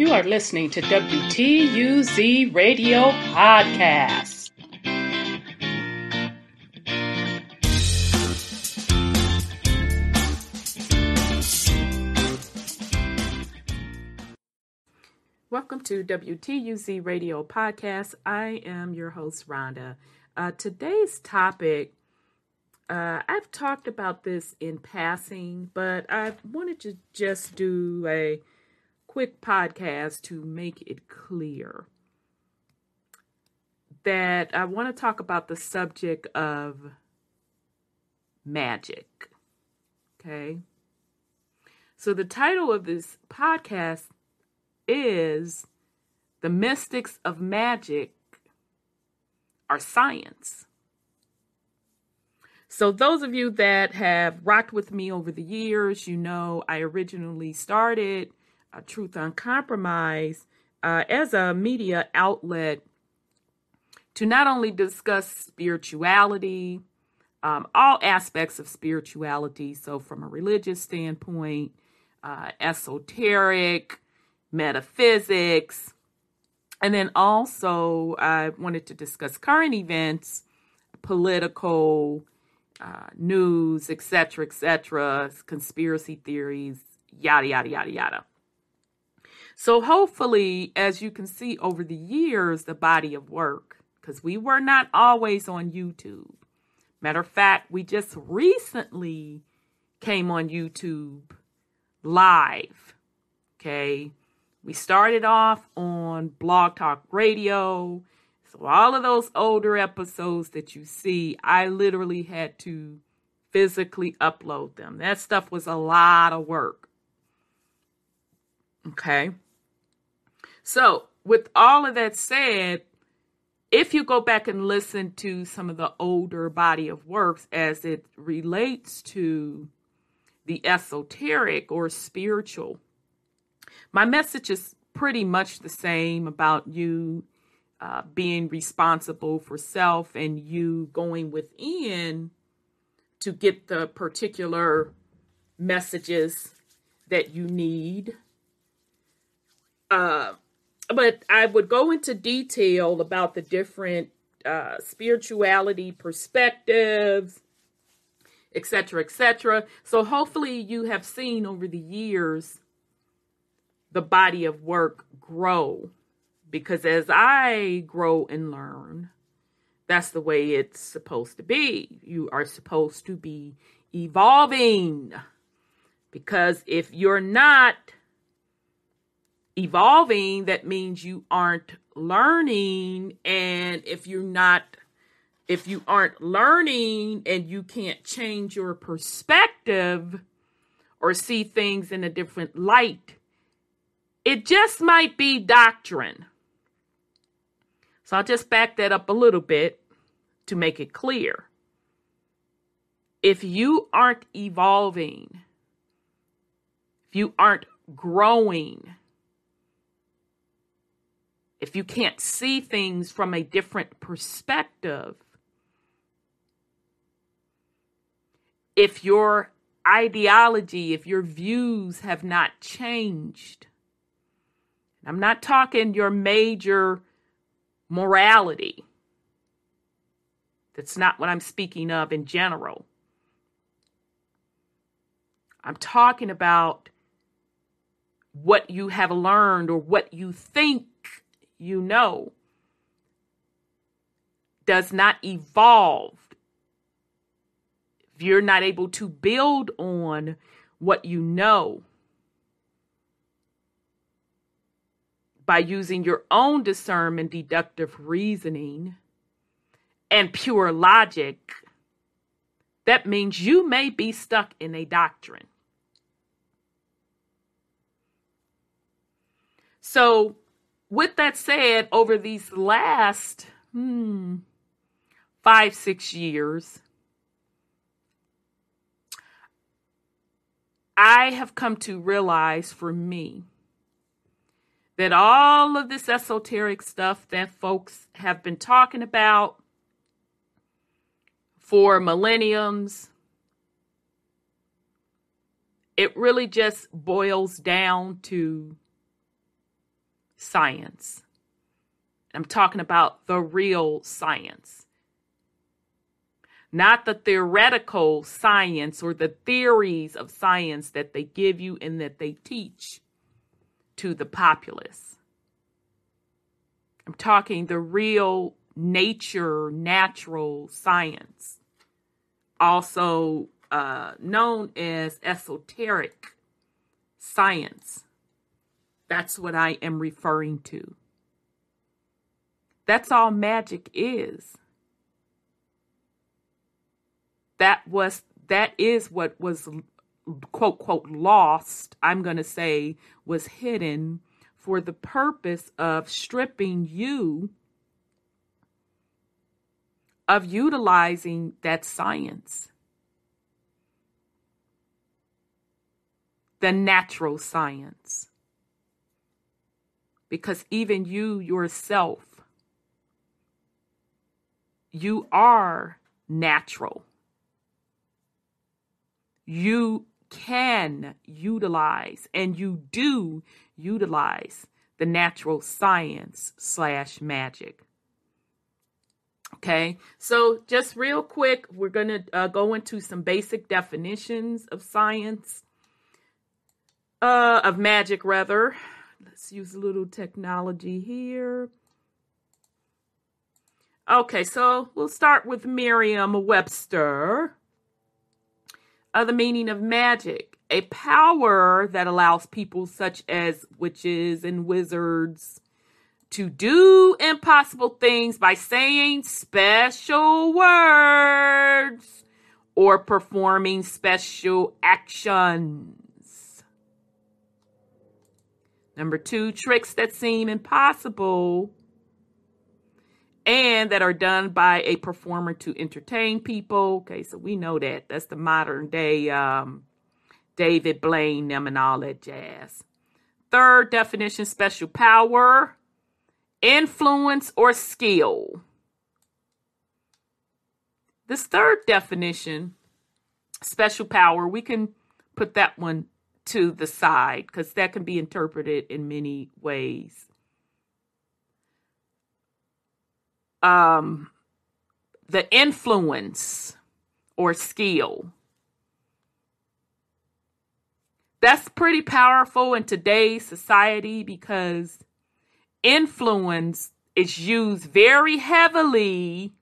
You are listening to WTUZ Radio Podcast. Welcome to WTUZ Radio Podcast. I am your host, Rhonda. Uh, today's topic, uh, I've talked about this in passing, but I wanted to just do a quick podcast to make it clear that I want to talk about the subject of magic. Okay. So, the title of this podcast is The Mystics of Magic Are Science. So, those of you that have rocked with me over the years, you know I originally started uh, Truth Uncompromised uh, as a media outlet to not only discuss spirituality, um, all aspects of spirituality, so from a religious standpoint, uh, esoteric, metaphysics, and then also I wanted to discuss current events, political, uh, news, etc., etc., conspiracy theories, yada, yada, yada, yada. So, hopefully, as you can see over the years, the body of work, because we were not always on YouTube. Matter of fact, we just recently came on YouTube live. Okay. We started off on Blog Talk Radio. So, all of those older episodes that you see, I literally had to physically upload them. That stuff was a lot of work. Okay. So, with all of that said, if you go back and listen to some of the older body of works as it relates to the esoteric or spiritual, my message is pretty much the same about you uh, being responsible for self and you going within to get the particular messages that you need. Uh, but I would go into detail about the different uh, spirituality perspectives, etc., etc. So hopefully you have seen over the years the body of work grow because as I grow and learn, that's the way it's supposed to be. You are supposed to be evolving because if you're not evolving, that means you aren't learning. And if you're not, if you aren't learning and you can't change your perspective or see things in a different light, it just might be doctrine. So I'll just back that up a little bit to make it clear. If you aren't evolving, if you aren't growing, if you can't see things from a different perspective, if your ideology, if your views have not changed, I'm not talking your major morality. That's not what I'm speaking of in general. I'm talking about what you have learned or what you think you know does not evolve, if you're not able to build on what you know by using your own discernment, deductive reasoning, and pure logic, that means you may be stuck in a doctrine. So, with that said, over these last hmm, five, six years, I have come to realize for me that all of this esoteric stuff that folks have been talking about for millenniums, it really just boils down to science. I'm talking about the real science, not the theoretical science or the theories of science that they give you and that they teach to the populace. I'm talking the real nature, natural science, also uh, known as esoteric science. That's what I am referring to. That's all magic is. That was that is what was quote quote lost, I'm going to say was hidden for the purpose of stripping you of utilizing that science. The natural science. Because even you yourself, you are natural. You can utilize and you do utilize the natural science slash magic. Okay, so just real quick, we're going to uh, go into some basic definitions of science, uh, of magic, rather. Let's use a little technology here. Okay, so we'll start with Merriam Webster. Uh, the meaning of magic a power that allows people such as witches and wizards to do impossible things by saying special words or performing special actions. Number two, tricks that seem impossible and that are done by a performer to entertain people. Okay, so we know that. That's the modern day um, David Blaine, them, and all that jazz. Third definition special power influence, or skill. This third definition, special power, we can put that one to the side because that can be interpreted in many ways. Um, the influence or skill. That's pretty powerful in today's society because influence is used very heavily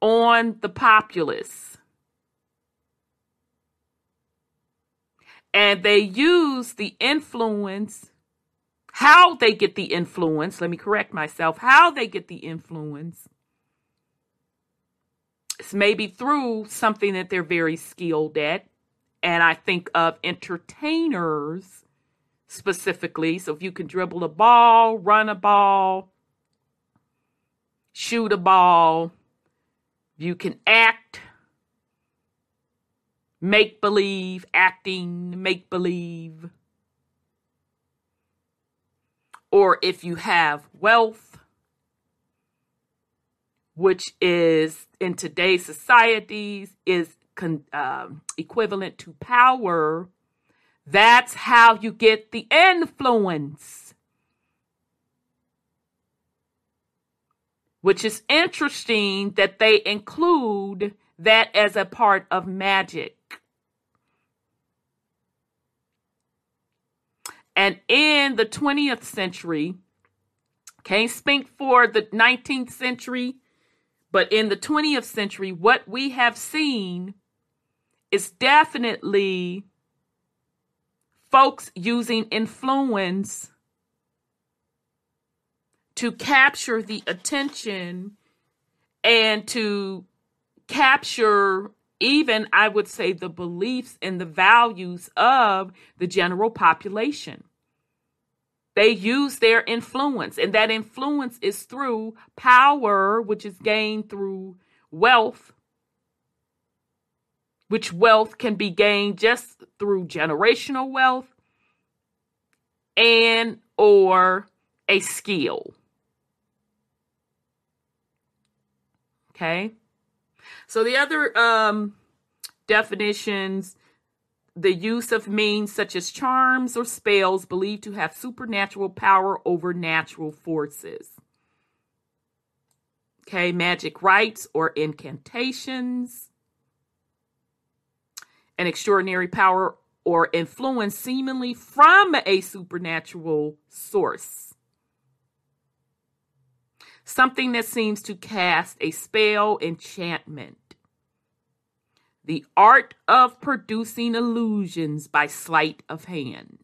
on the populace. And they use the influence, how they get the influence, let me correct myself, how they get the influence. It's maybe through something that they're very skilled at. And I think of entertainers specifically. So if you can dribble a ball, run a ball, shoot a ball, you can act, make believe, acting, make believe. Or if you have wealth, which is in today's societies is con, uh, equivalent to power that's how you get the influence. Which is interesting that they include that as a part of magic. And in the 20th century, can't speak for the 19th century, but in the 20th century, what we have seen is definitely folks using influence to capture the attention and to capture even I would say the beliefs and the values of the general population. They use their influence, and that influence is through power, which is gained through wealth, which wealth can be gained just through generational wealth and or a skill. Okay? So the other um definitions the use of means such as charms or spells believed to have supernatural power over natural forces. Okay, magic rites or incantations, an extraordinary power or influence seemingly from a supernatural source. Something that seems to cast a spell, enchantment. The art of producing illusions by sleight of hand.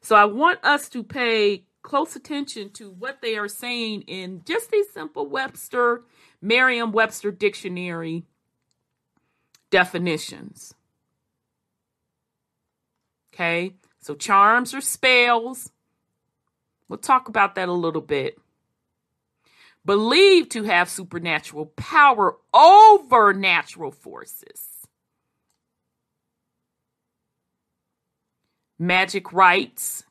So I want us to pay close attention to what they are saying in just a simple Webster, Merriam Webster dictionary definitions. Okay, so charms or spells. We'll talk about that a little bit. Believed to have supernatural power over natural forces. Magic rites.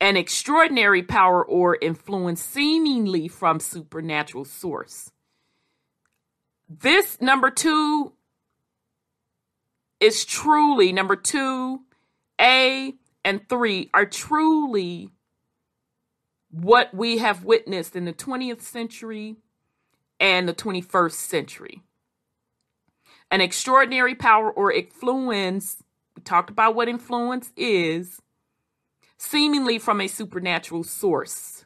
An extraordinary power or influence seemingly from supernatural source. This number two is truly number two, A and three are truly what we have witnessed in the 20th century and the 21st century. An extraordinary power or influence, we talked about what influence is, seemingly from a supernatural source.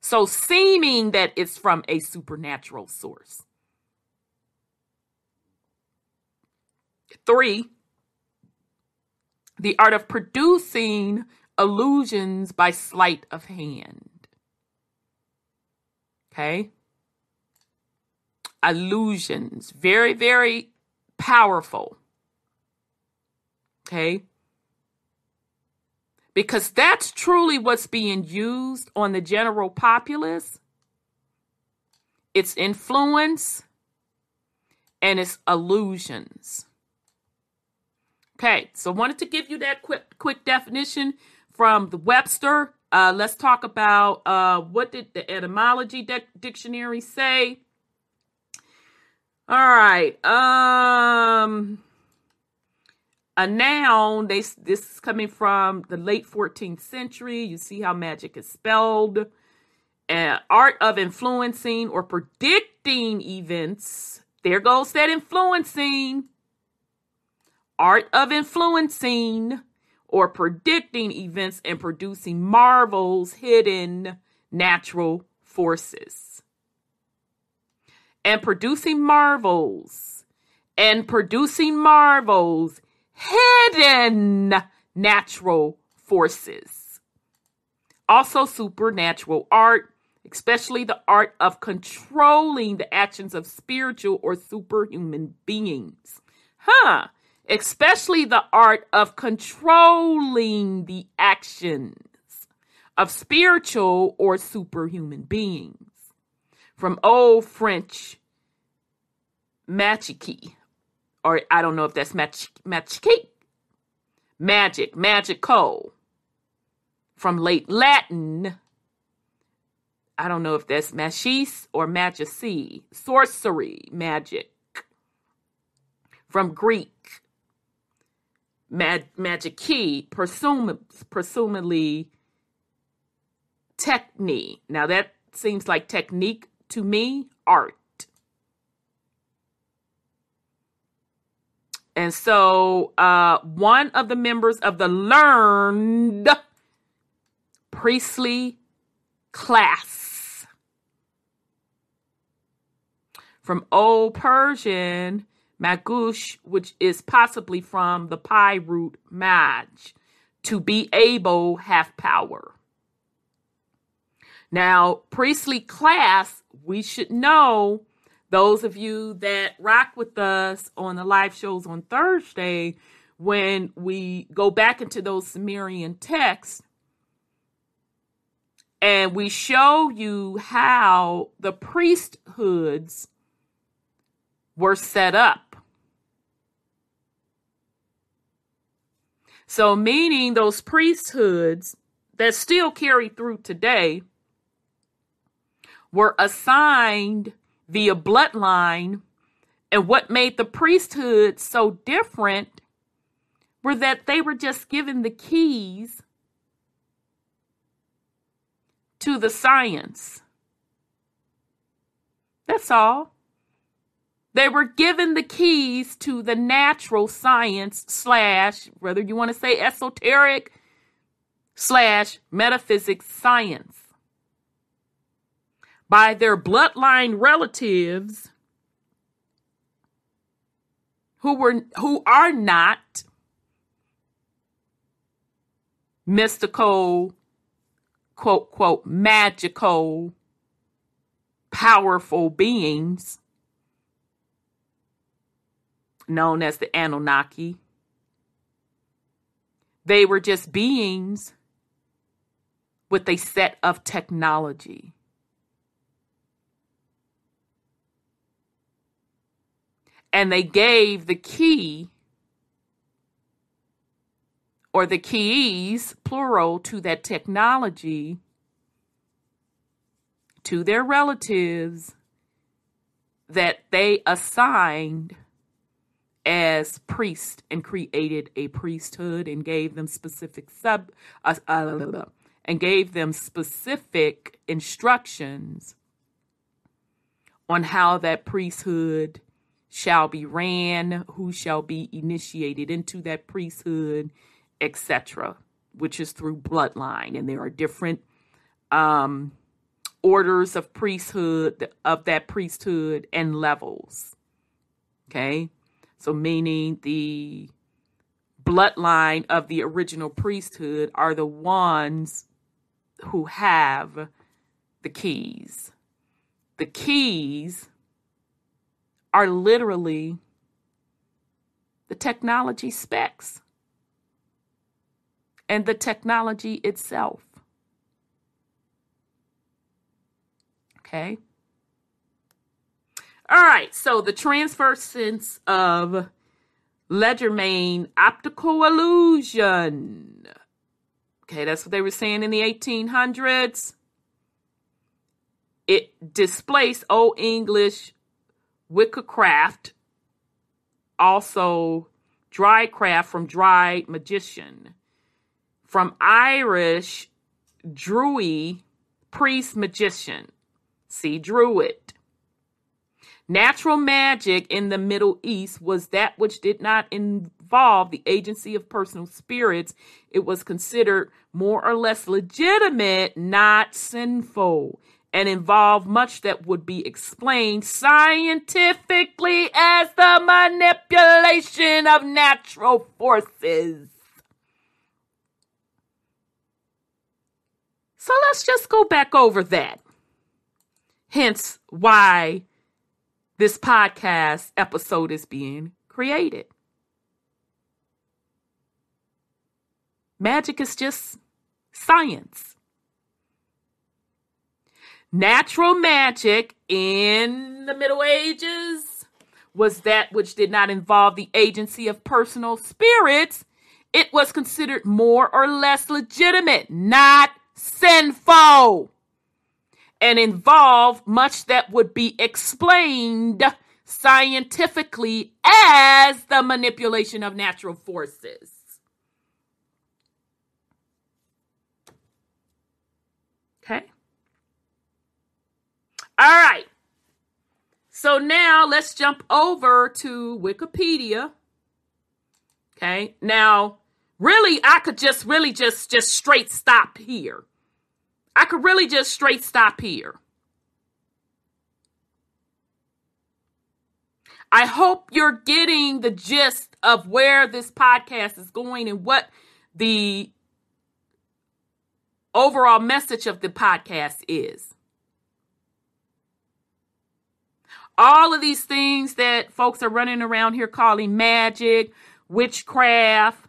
So, seeming that it's from a supernatural source. Three, the art of producing illusions by sleight of hand. Okay? Illusions, very, very powerful. Okay? Because that's truly what's being used on the general populace. It's influence and it's illusions. Okay, so wanted to give you that quick quick definition from the Webster. Uh, let's talk about uh, what did the etymology de- dictionary say. All right. Um, a noun. They this is coming from the late 14th century. You see how magic is spelled. Uh, art of influencing or predicting events. There goes that influencing art of influencing or predicting events and producing marvels, hidden natural forces. And producing marvels and producing marvels, hidden natural forces. Also, supernatural art, especially the art of controlling the actions of spiritual or superhuman beings. Huh especially the art of controlling the actions of spiritual or superhuman beings. From old French magici, or I don't know if that's magic, magic, magic, magical. From late Latin, I don't know if that's machis or magici, sorcery, magic. From Greek, mag- magic key, presum- presumably technique. Now that seems like technique to me, art. And so uh, one of the members of the learned priestly class from Old Persian Magush, which is possibly from the PIE root maj, to be able have power. Now, priestly class, we should know those of you that rock with us on the live shows on Thursday, when we go back into those Sumerian texts and we show you how the priesthoods were set up. So, meaning those priesthoods that still carry through today were assigned via bloodline And what made the priesthood so different were that they were just given the keys to the science. That's all. They were given the keys to the natural science slash, whether you want to say esoteric slash metaphysics science by their bloodline relatives who were who are not mystical quote quote magical powerful beings known as the Anunnaki. They were just beings with a set of technology. And they gave the key or the keys, plural, to that technology to their relatives that they assigned as priests and created a priesthood and gave them specific sub uh, uh, and gave them specific instructions on how that priesthood shall be ran, who shall be initiated into that priesthood, etc., which is through bloodline. And there are different um, orders of priesthood, of that priesthood, and levels. Okay. So, meaning the bloodline of the original priesthood are the ones who have the keys. The keys are literally the technology specs and the technology itself. Okay. All right. So the transference of Legerdemain optical illusion. Okay, that's what they were saying in the 1800s. It displaced Old English witchcraft, also dry craft from dry magician, from Irish druid, priest magician. See, druid. Natural magic in the Middle East was that which did not involve the agency of personal spirits. It was considered more or less legitimate, not sinful, and involve much that would be explained scientifically as the manipulation of natural forces. So let's just go back over that. Hence, why this podcast episode is being created. Magic is just science. Natural magic in the Middle Ages was that which did not involve the agency of personal spirits. It was considered more or less legitimate, not sinful and involved much that would be explained scientifically as the manipulation of natural forces. Okay. All right. So now let's jump over to Wikipedia. Okay. Now, really, I could just really just just straight stop here I could really just straight stop here. I hope you're getting the gist of where this podcast is going and what the overall message of the podcast is. All of these things that folks are running around here calling magic, witchcraft,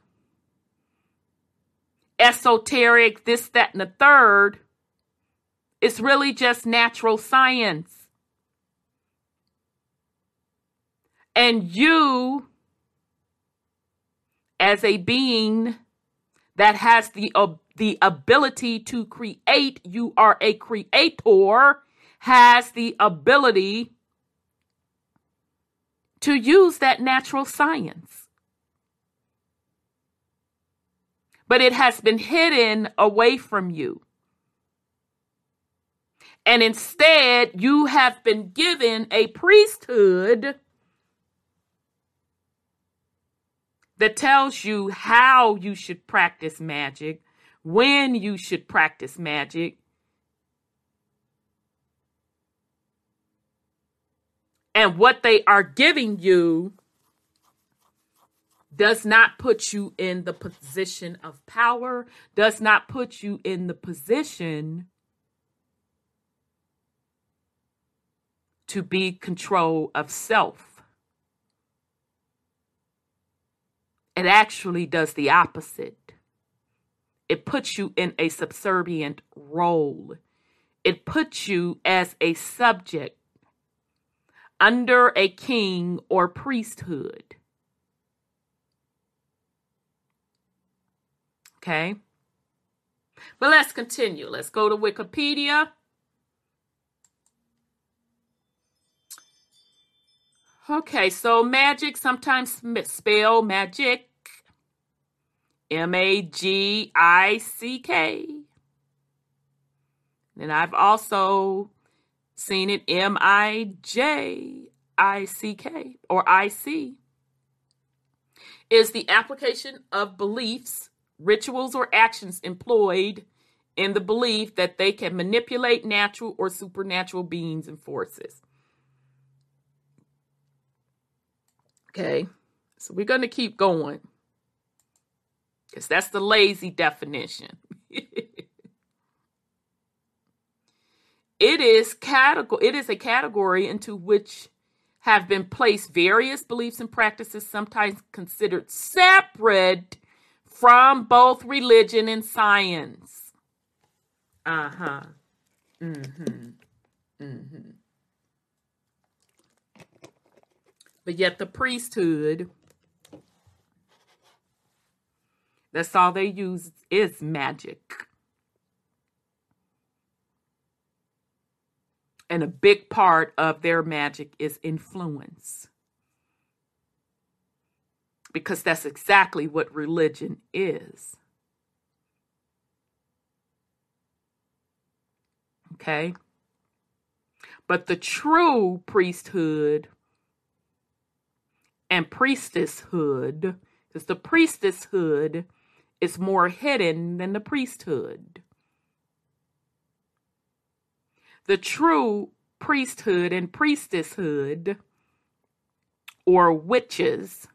esoteric, this, that, and the third it's really just natural science. And you, as a being that has the, uh, the ability to create, you are a creator, has the ability to use that natural science. But it has been hidden away from you. And instead, you have been given a priesthood that tells you how you should practice magic, when you should practice magic, and what they are giving you does not put you in the position of power, does not put you in the position to be control of self. It actually does the opposite. It puts you in a subservient role. It puts you as a subject under a king or priesthood. Okay. But let's continue. Let's go to Wikipedia. Okay, so magic, sometimes spell magic, M A G I C K. And I've also seen it M I J I C K or I C. Is the application of beliefs, rituals, or actions employed in the belief that they can manipulate natural or supernatural beings and forces. Okay. So we're going to keep going because that's the lazy definition. it is category it is a category into which have been placed various beliefs and practices sometimes considered separate from both religion and science. Uh-huh. Mhm. Mhm. But yet the priesthood, that's all they use is magic. And a big part of their magic is influence. Because that's exactly what religion is. Okay? But the true priesthood and priestesshood, because the priestesshood is more hidden than the priesthood. The true priesthood and priestesshood, or witches,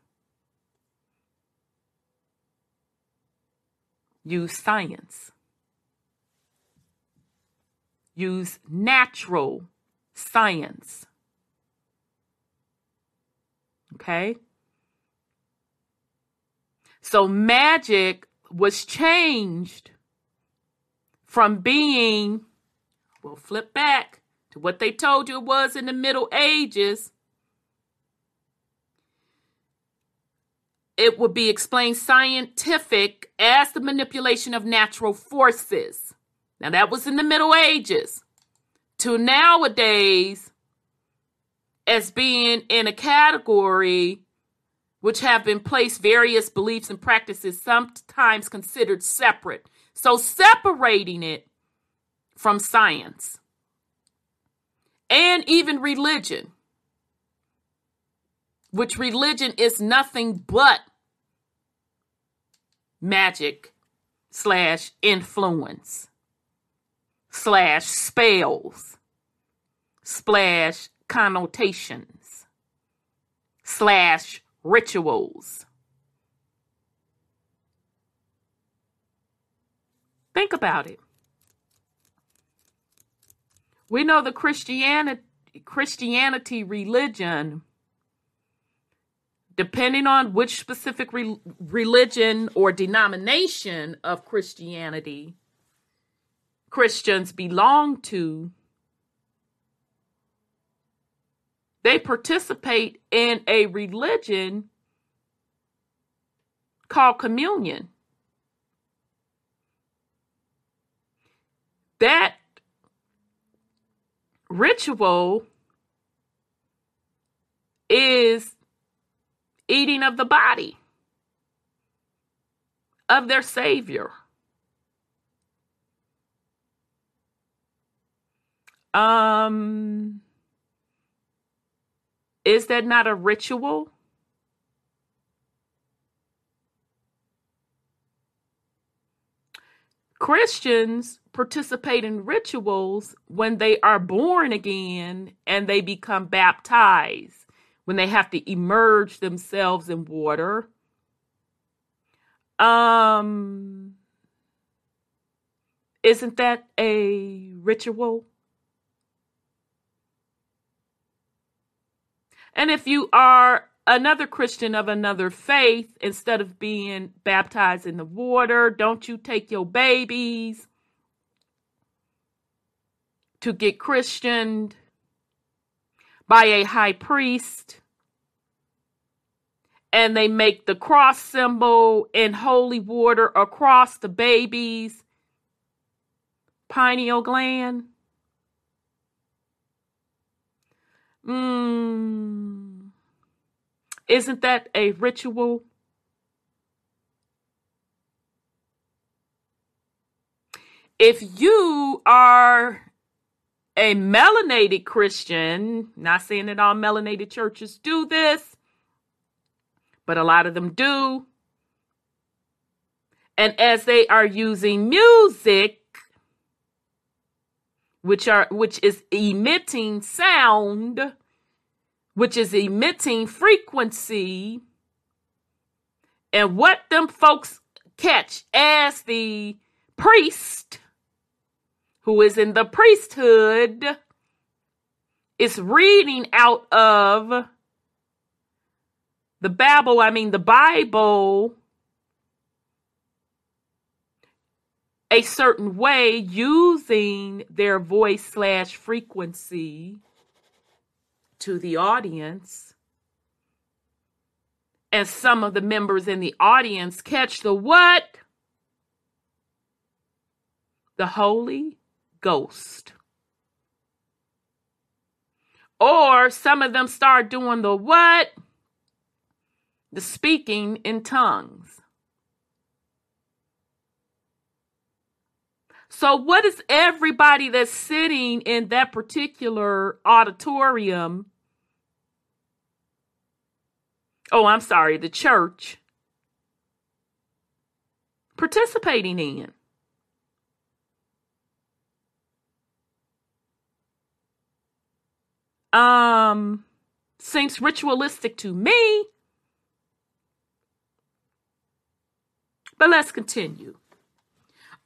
use science, use natural science Okay. So magic was changed from being, we'll flip back to what they told you it was in the Middle Ages. It would be explained scientific as the manipulation of natural forces. Now, that was in the Middle Ages. To nowadays, as being in a category which have been placed various beliefs and practices sometimes considered separate. So separating it from science and even religion, which religion is nothing but magic slash influence slash spells slash connotations slash rituals. Think about it. We know the Christianity, Christianity religion, depending on which specific re- religion or denomination of Christianity Christians belong to, They participate in a religion called communion. That ritual is eating of the body of their Savior. Um, is that not a ritual? Christians participate in rituals when they are born again and they become baptized, when they have to immerse themselves in water. Um, isn't that a ritual? And if you are another Christian of another faith, instead of being baptized in the water, don't you take your babies to get Christianed by a high priest? And they make the cross symbol in holy water across the baby's pineal gland. Mm. Isn't that a ritual? If you are a melanated Christian, not saying that all melanated churches do this, but a lot of them do. And as they are using music, which are which is emitting sound, which is emitting frequency, and what them folks catch as the priest who is in the priesthood is reading out of the Bible, I mean the Bible a certain way using their voice slash frequency to the audience. And some of the members in the audience catch the what? The Holy Ghost. Or some of them start doing the what? The speaking in tongues. So, what is everybody that's sitting in that particular auditorium? Oh, I'm sorry, the church participating in? Um, seems ritualistic to me. But let's continue.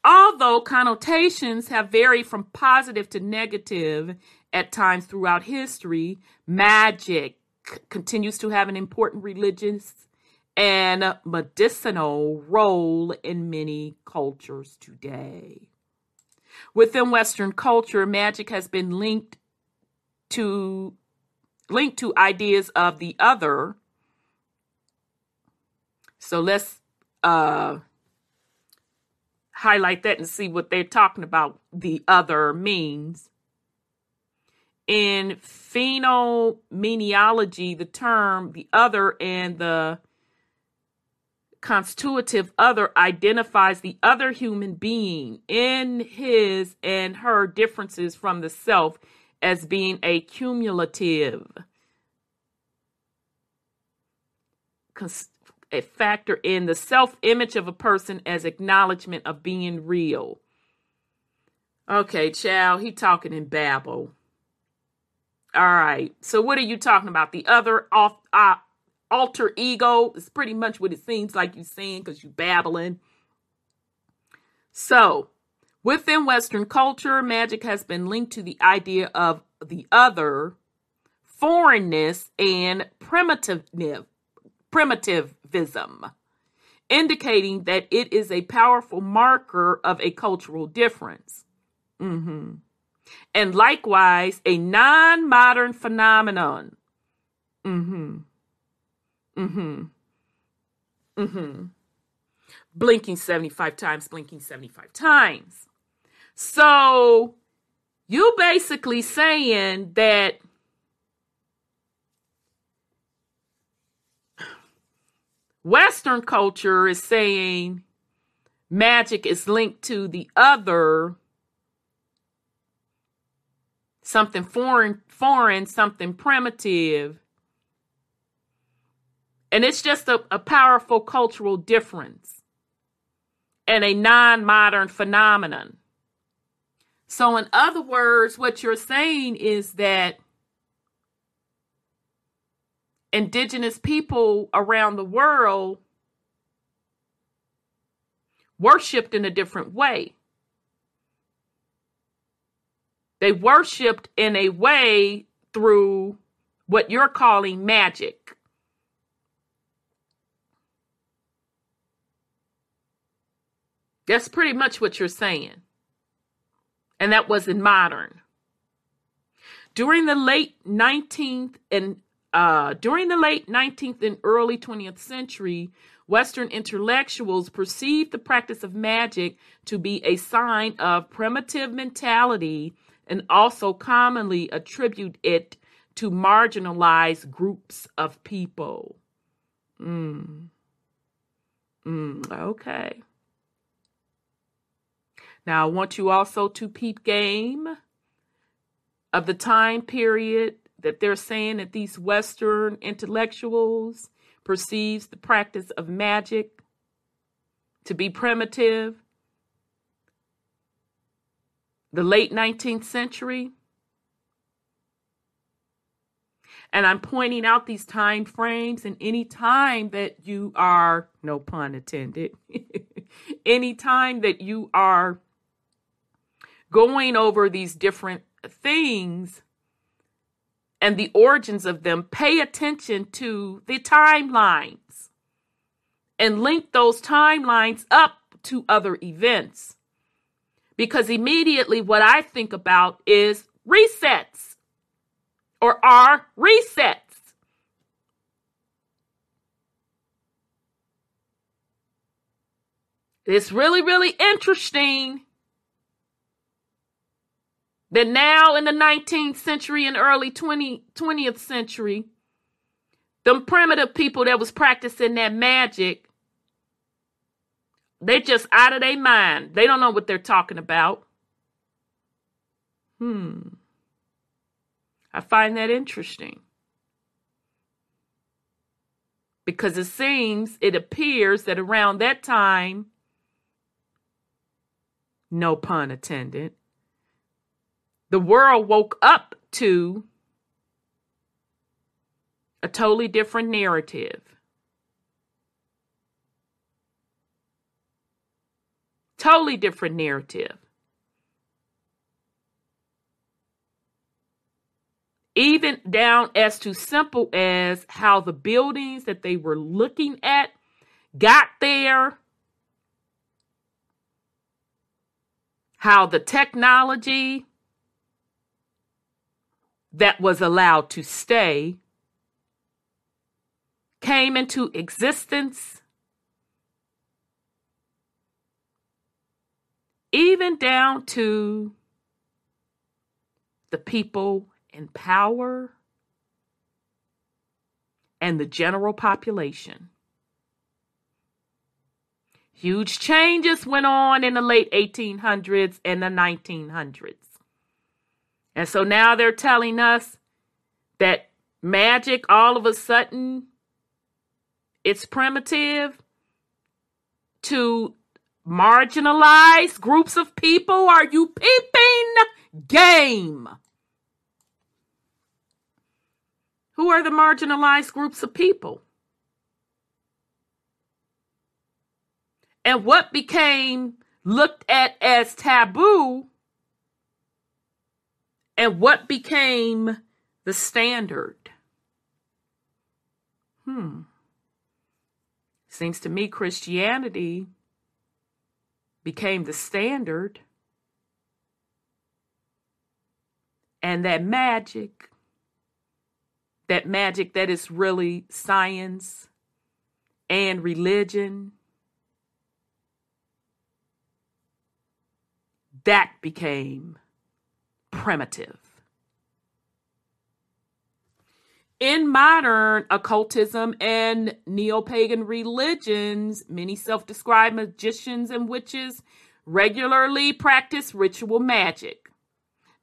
Although connotations have varied from positive to negative at times throughout history, magic continues to have an important religious and medicinal role in many cultures today. Within Western culture, magic has been linked to linked to ideas of the other. So let's uh, highlight that and see what they're talking about the other means. In phenomenology, the term the other and the constitutive other identifies the other human being in his and her differences from the self as being a cumulative a factor in the self image of a person as acknowledgement of being real. Okay, child, he talking in babble. All right. So what are you talking about? The other off uh, alter ego is pretty much what it seems like you're saying because you babbling. So within Western culture, magic has been linked to the idea of the other, foreignness, and primitivism, indicating that it is a powerful marker of a cultural difference. Mm-hmm. And likewise, a non modern phenomenon. Mm-hmm. Mm-hmm. Mm-hmm. Blinking 75 times, blinking 75 times. So you basically saying that Western culture is saying magic is linked to the other something foreign foreign something primitive. And it's just a, a powerful cultural difference and a non-modern phenomenon so in other words what you're saying is that indigenous people around the world worshiped in a different way. They worshiped in a way through what you're calling magic. That's pretty much what you're saying. And that wasn't modern. During the late 19th and uh, during the late 19th and early 20th century, Western intellectuals perceived the practice of magic to be a sign of primitive mentality and also commonly attribute it to marginalized groups of people. Mm. Mm, okay. Now, I want you also to peep game of the time period that they're saying that these Western intellectuals perceives the practice of magic to be primitive. The late 19th century. And I'm pointing out these time frames, and any time that you are, no pun intended, any time that you are going over these different things, and the origins of them, pay attention to the timelines and link those timelines up to other events. Because immediately what I think about is resets or are resets. It's really, really interesting that now in the 19th century and early 20, 20th century, them primitive people that was practicing that magic, they just out of their mind. They don't know what they're talking about. Hmm. I find that interesting. Because it seems, it appears that around that time, no pun intended, the world woke up to a totally different narrative. Totally different narrative. Even down as to simple as how the buildings that they were looking at got there, how the technology that was allowed to stay came into existence, even down to the people in power and the general population. Huge changes went on in the late 1800s and the 1900s. And so now they're telling us that magic all of a sudden it's primitive to marginalize groups of people. Are you peeping game? Who are the marginalized groups of people? And what became looked at as taboo and what became the standard? Hmm. Seems to me Christianity became the standard. And that magic, that magic that is really science and religion, that became primitive. In modern occultism and neo pagan religions, many self described magicians and witches regularly practice ritual magic,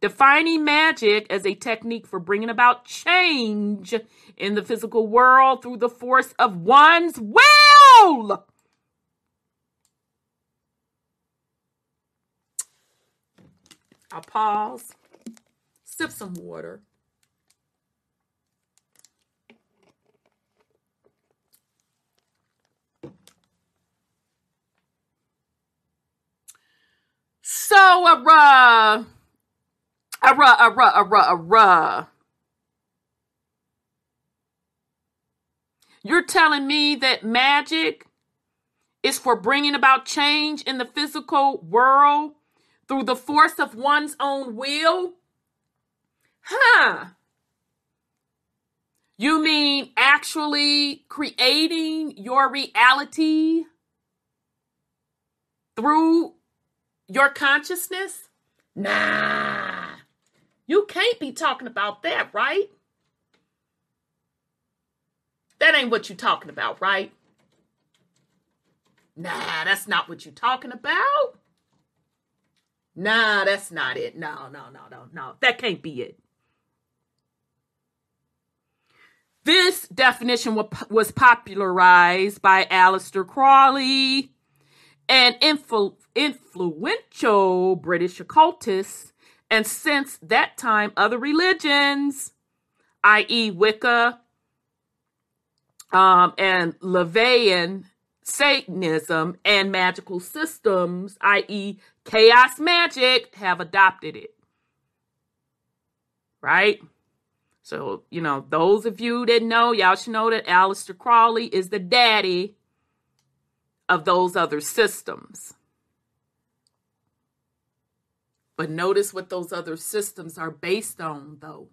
defining magic as a technique for bringing about change in the physical world through the force of one's will. I'll pause, sip some water. So, uh, uh, uh, uh, uh, uh, uh, You're telling me that magic is for bringing about change in the physical world through the force of one's own will? Huh. You mean actually creating your reality through your consciousness? Nah. You can't be talking about that, right? That ain't what you talking about, right? Nah, that's not what you talking about. Nah, that's not it. No, no, no, no, no. That can't be it. This definition was popularized by Aleister Crowley, an influ- influential British occultist, and since that time, other religions, i.e., Wicca um, and LaVeyan Satanism and magical systems, i.e., chaos magic, have adopted it. Right? So, you know, those of you that know, y'all should know that Aleister Crowley is the daddy of those other systems. But notice what those other systems are based on, though.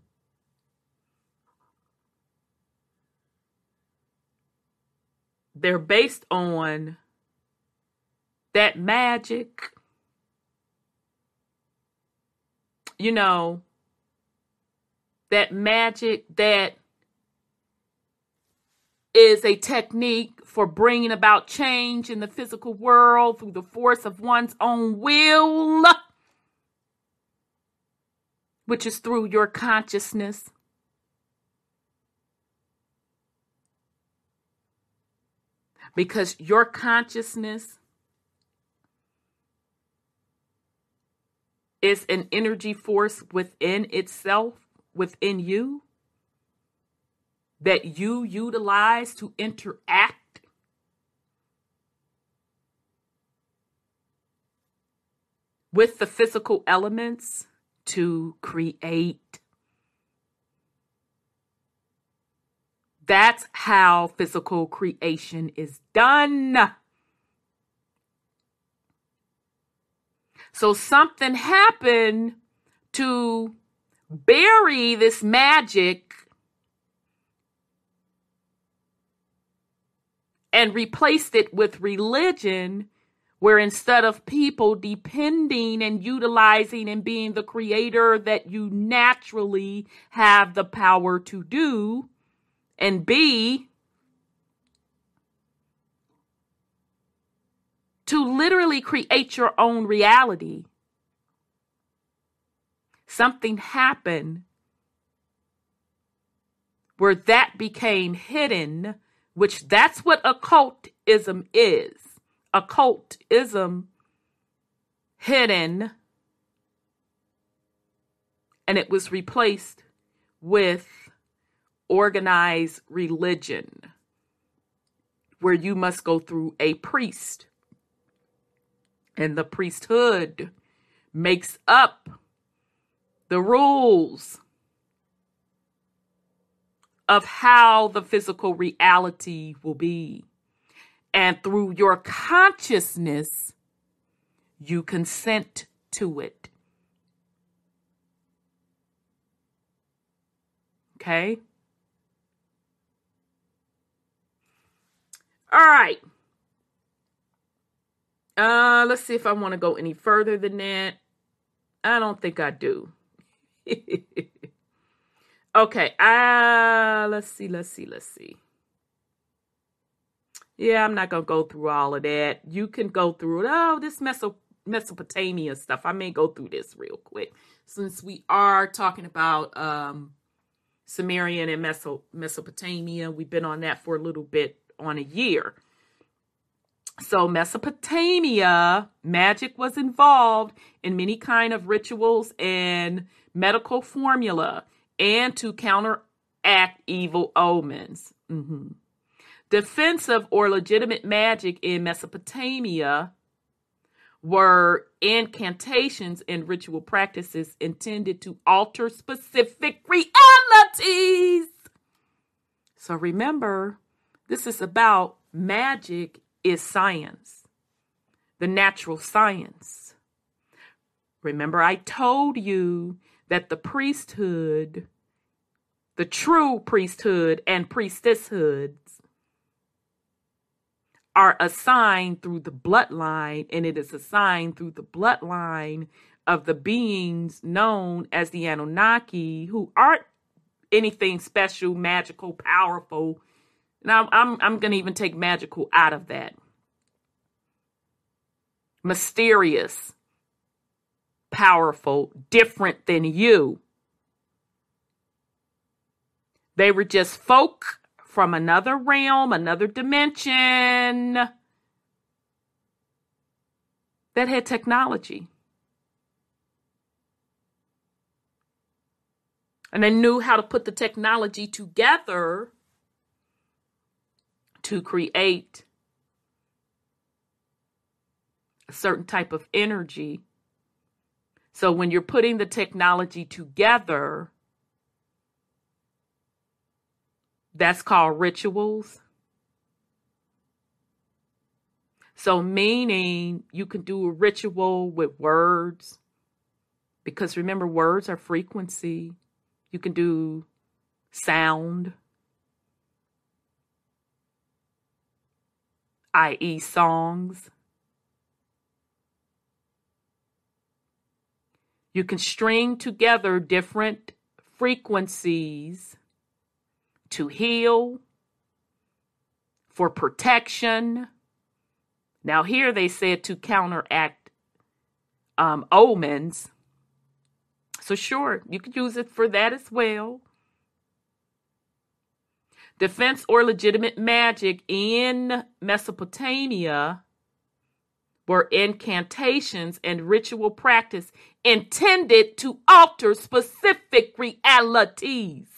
They're based on that magic, you know, that magic that is a technique for bringing about change in the physical world through the force of one's own will, which is through your consciousness. Because your consciousness is an energy force within itself, within you, that you utilize to interact with the physical elements to create. That's how physical creation is done. So something happened to bury this magic and replaced it with religion, where instead of people depending and utilizing and being the creator that you naturally have the power to do and be, to literally create your own reality. Something happened where that became hidden, which that's what occultism is. Occultism hidden and it was replaced with organized religion where you must go through a priest and the priesthood makes up the rules of how the physical reality will be. And through your consciousness, you consent to it. Okay? All right. Uh, let's see if I want to go any further than that. I don't think I do. Okay, uh, let's see, let's see, let's see. Yeah, I'm not gonna go through all of that. You can go through it. Oh, this Meso- Mesopotamia stuff. I may go through this real quick since we are talking about um, Sumerian and Meso- Mesopotamia. We've been on that for a little bit on a year. So Mesopotamia, magic was involved in many kind of rituals and medical formula, and to counteract evil omens. Mhm. Defensive or legitimate magic in Mesopotamia were incantations and ritual practices intended to alter specific realities. So remember, this is about magic is science, the natural science. Remember, I told you that the priesthood, the true priesthood and priestesshoods, are assigned through the bloodline, and it is assigned through the bloodline of the beings known as the Anunnaki, who aren't anything special, magical, powerful. Now, I'm I'm going to even take magical out of that. Mysterious, powerful, different than you. They were just folk from another realm, another dimension that had technology. And they knew how to put the technology together to create a certain type of energy. So when you're putting the technology together, that's called rituals. So, meaning you can do a ritual with words, because remember, words are frequency. You can do sound, i.e., songs. You can string together different frequencies to heal, for protection. Now, here they said to counteract um, omens. So, sure, you could use it for that as well. Defense or legitimate magic in Mesopotamia were incantations and ritual practice intended to alter specific realities.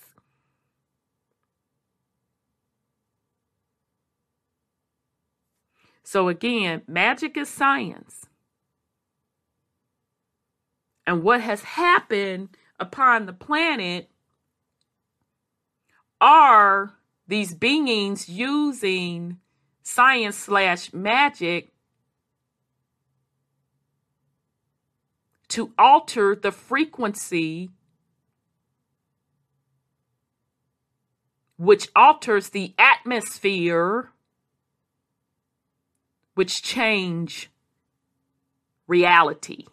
So, again, magic is science. And what has happened upon the planet are these beings using science slash magic to alter the frequency which alters the atmosphere which change reality.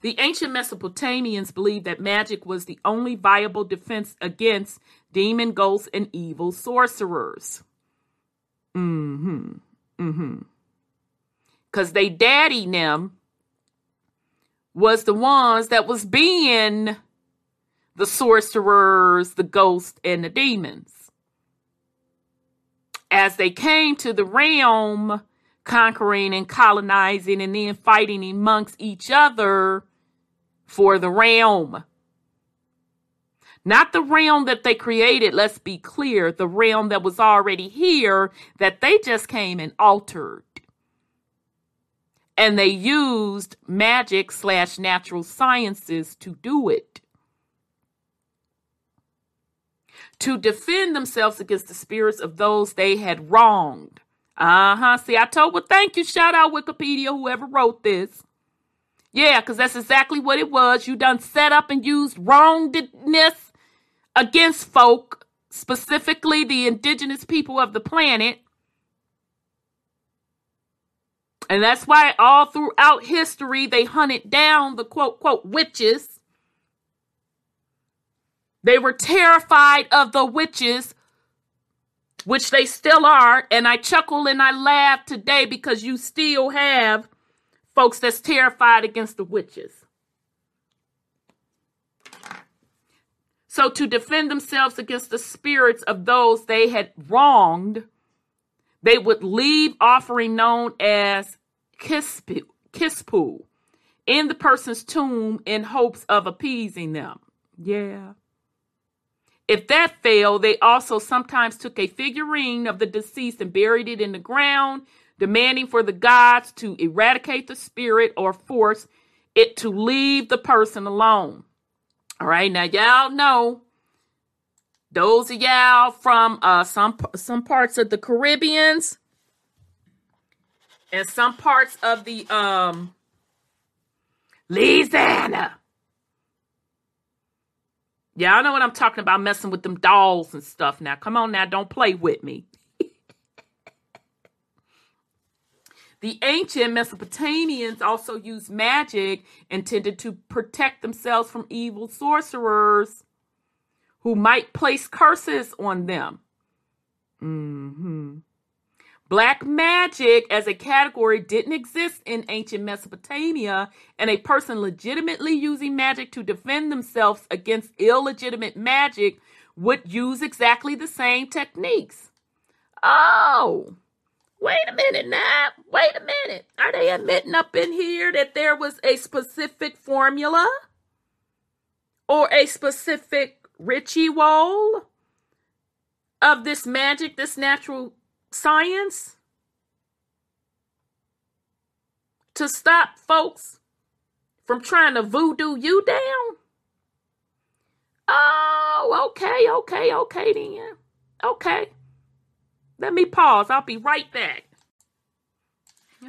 The ancient Mesopotamians believed that magic was the only viable defense against demon ghosts and evil sorcerers. Mm-hmm. Mm-hmm. Because they daddy them was the ones that was being the sorcerers, the ghosts, and the demons as they came to the realm, conquering and colonizing and then fighting amongst each other for the realm. Not the realm that they created, let's be clear, the realm that was already here that they just came and altered. And they used magic slash natural sciences to do it. to defend themselves against the spirits of those they had wronged. Uh huh. See, I told, well, thank you. Shout out Wikipedia, whoever wrote this. Yeah, because that's exactly what it was. You done set up and used wrongedness against folk, specifically the indigenous people of the planet. And that's why all throughout history they hunted down the quote, quote, witches They were terrified of the witches, which they still are. And I chuckle and I laugh today because you still have folks that's terrified against the witches. So, to defend themselves against the spirits of those they had wronged, they would leave offering known as kispu, kispu in the person's tomb in hopes of appeasing them. Yeah. If that failed, they also sometimes took a figurine of the deceased and buried it in the ground, demanding for the gods to eradicate the spirit or force it to leave the person alone. All right, now y'all know those of y'all from uh, some some parts of the Caribbeans and some parts of the um Louisiana. Y'all know what I'm talking about, messing with them dolls and stuff. Now, come on now, don't play with me. The ancient Mesopotamians also used magic intended to protect themselves from evil sorcerers who might place curses on them. Mm-hmm. Black magic as a category didn't exist in ancient Mesopotamia, and a person legitimately using magic to defend themselves against illegitimate magic would use exactly the same techniques. Oh, Wait a minute now. Wait a minute. Are they admitting up in here that there was a specific formula or a specific ritual of this magic, this natural science to stop folks from trying to voodoo you down? Oh, okay, okay, okay then. Okay. Let me pause. I'll be right back.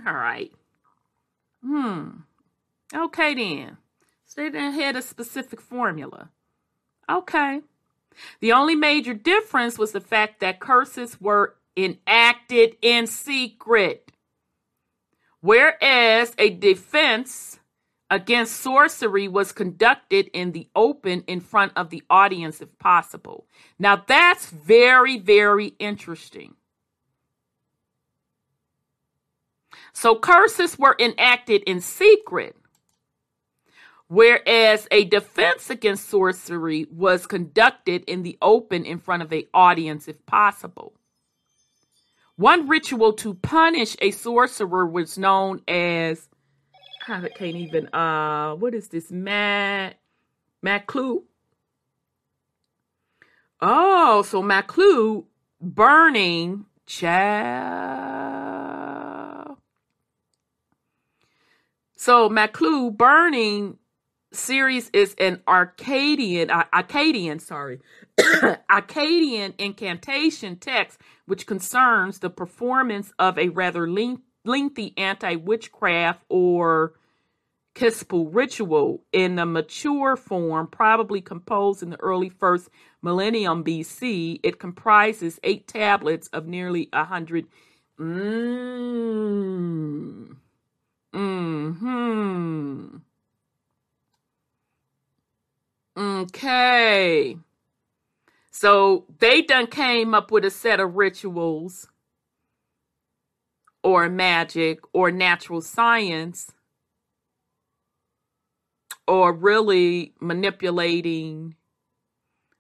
All right. Hmm. Okay then. So they didn't have a specific formula. Okay. The only major difference was the fact that curses were enacted in secret. Whereas a defense against sorcery was conducted in the open in front of the audience if possible. Now that's very, very interesting. So curses were enacted in secret, whereas a defense against sorcery was conducted in the open in front of an audience if possible. One ritual to punish a sorcerer was known as I can't even uh what is this? Matt Maqlû. Oh, so Maqlû burning child So Maqlû burning series is an Arcadian, uh, Akkadian, sorry, Akkadian incantation text which concerns the performance of a rather lengthy anti-witchcraft or Kispu ritual in the mature form, probably composed in the early first millennium BC. It comprises eight tablets of nearly a hundred. Mm, Hmm. Okay. So they done came up with a set of rituals or magic or natural science or really manipulating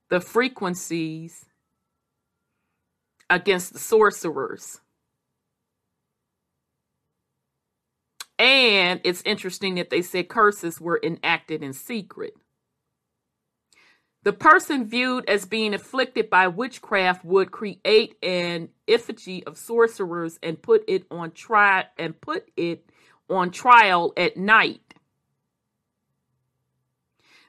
the frequencies against the sorcerers. And it's interesting that they said curses were enacted in secret. The person viewed as being afflicted by witchcraft would create an effigy of sorcerers and put it on trial and put it on trial at night.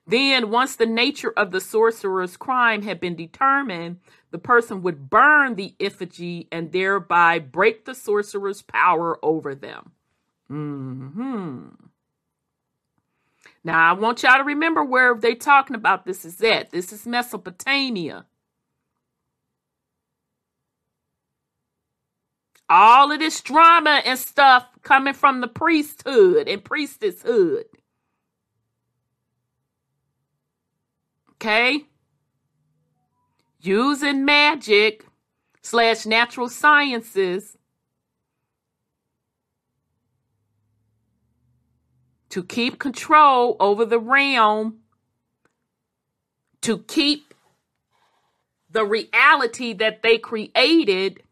Then, once the nature of the sorcerer's crime had been determined, the person would burn the effigy and thereby break the sorcerer's power over them. Hmm. Now I want y'all to remember where they talking about this is at. This is Mesopotamia. All of this drama and stuff coming from the priesthood and priestesshood. Okay? using magic slash natural sciences to keep control over the realm, to keep the reality that they created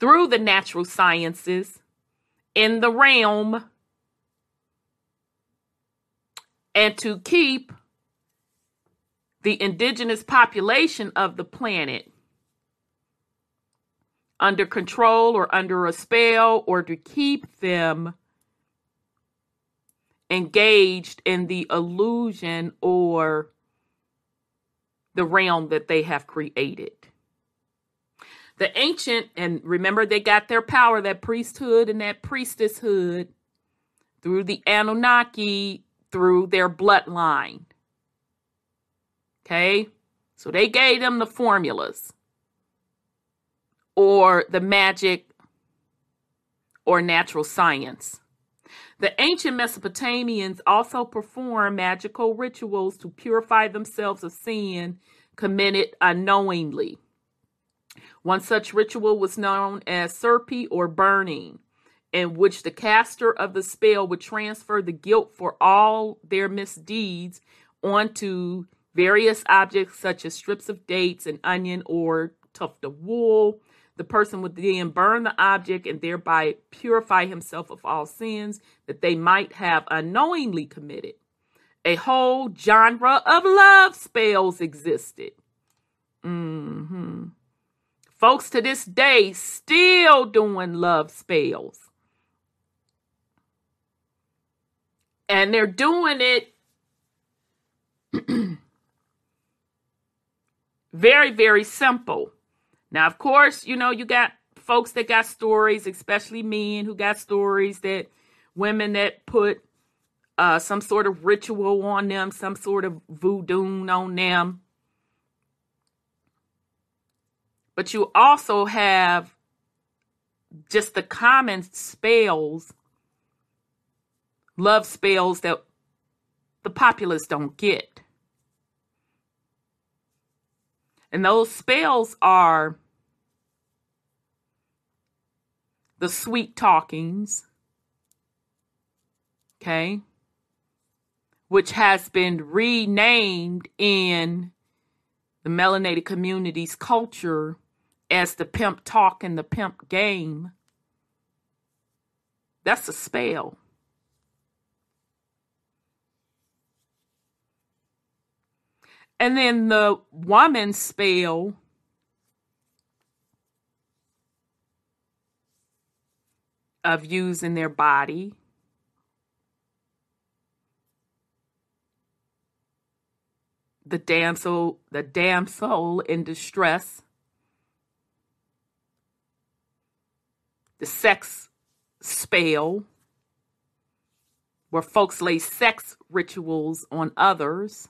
through the natural sciences in the realm and to keep the indigenous population of the planet under control or under a spell or to keep them engaged in the illusion or the realm that they have created. The ancient, and remember, they got their power, that priesthood and that priestesshood, through the Anunnaki, through their bloodline. Okay? So they gave them the formulas or the magic or natural science. The ancient Mesopotamians also performed magical rituals to purify themselves of sin committed unknowingly. One such ritual was known as Serpi or burning, in which the caster of the spell would transfer the guilt for all their misdeeds onto various objects such as strips of dates, an onion, or tuft of wool. The person would then burn the object and thereby purify himself of all sins that they might have unknowingly committed. A whole genre of love spells existed. Mm-hmm. Folks to this day still doing love spells. And they're doing it very, very simple. Now, of course, you know, you got folks that got stories, especially men who got stories that women that put uh, some sort of ritual on them, some sort of voodoo on them. But you also have just the common spells, love spells that the populace don't get. And those spells are the sweet talkings, okay, which has been renamed in the melanated community's culture as the pimp talk and the pimp game. That's a spell. And then the woman spell of using their body. The damsel, the damsel in distress. The sex spell, where folks lay sex rituals on others.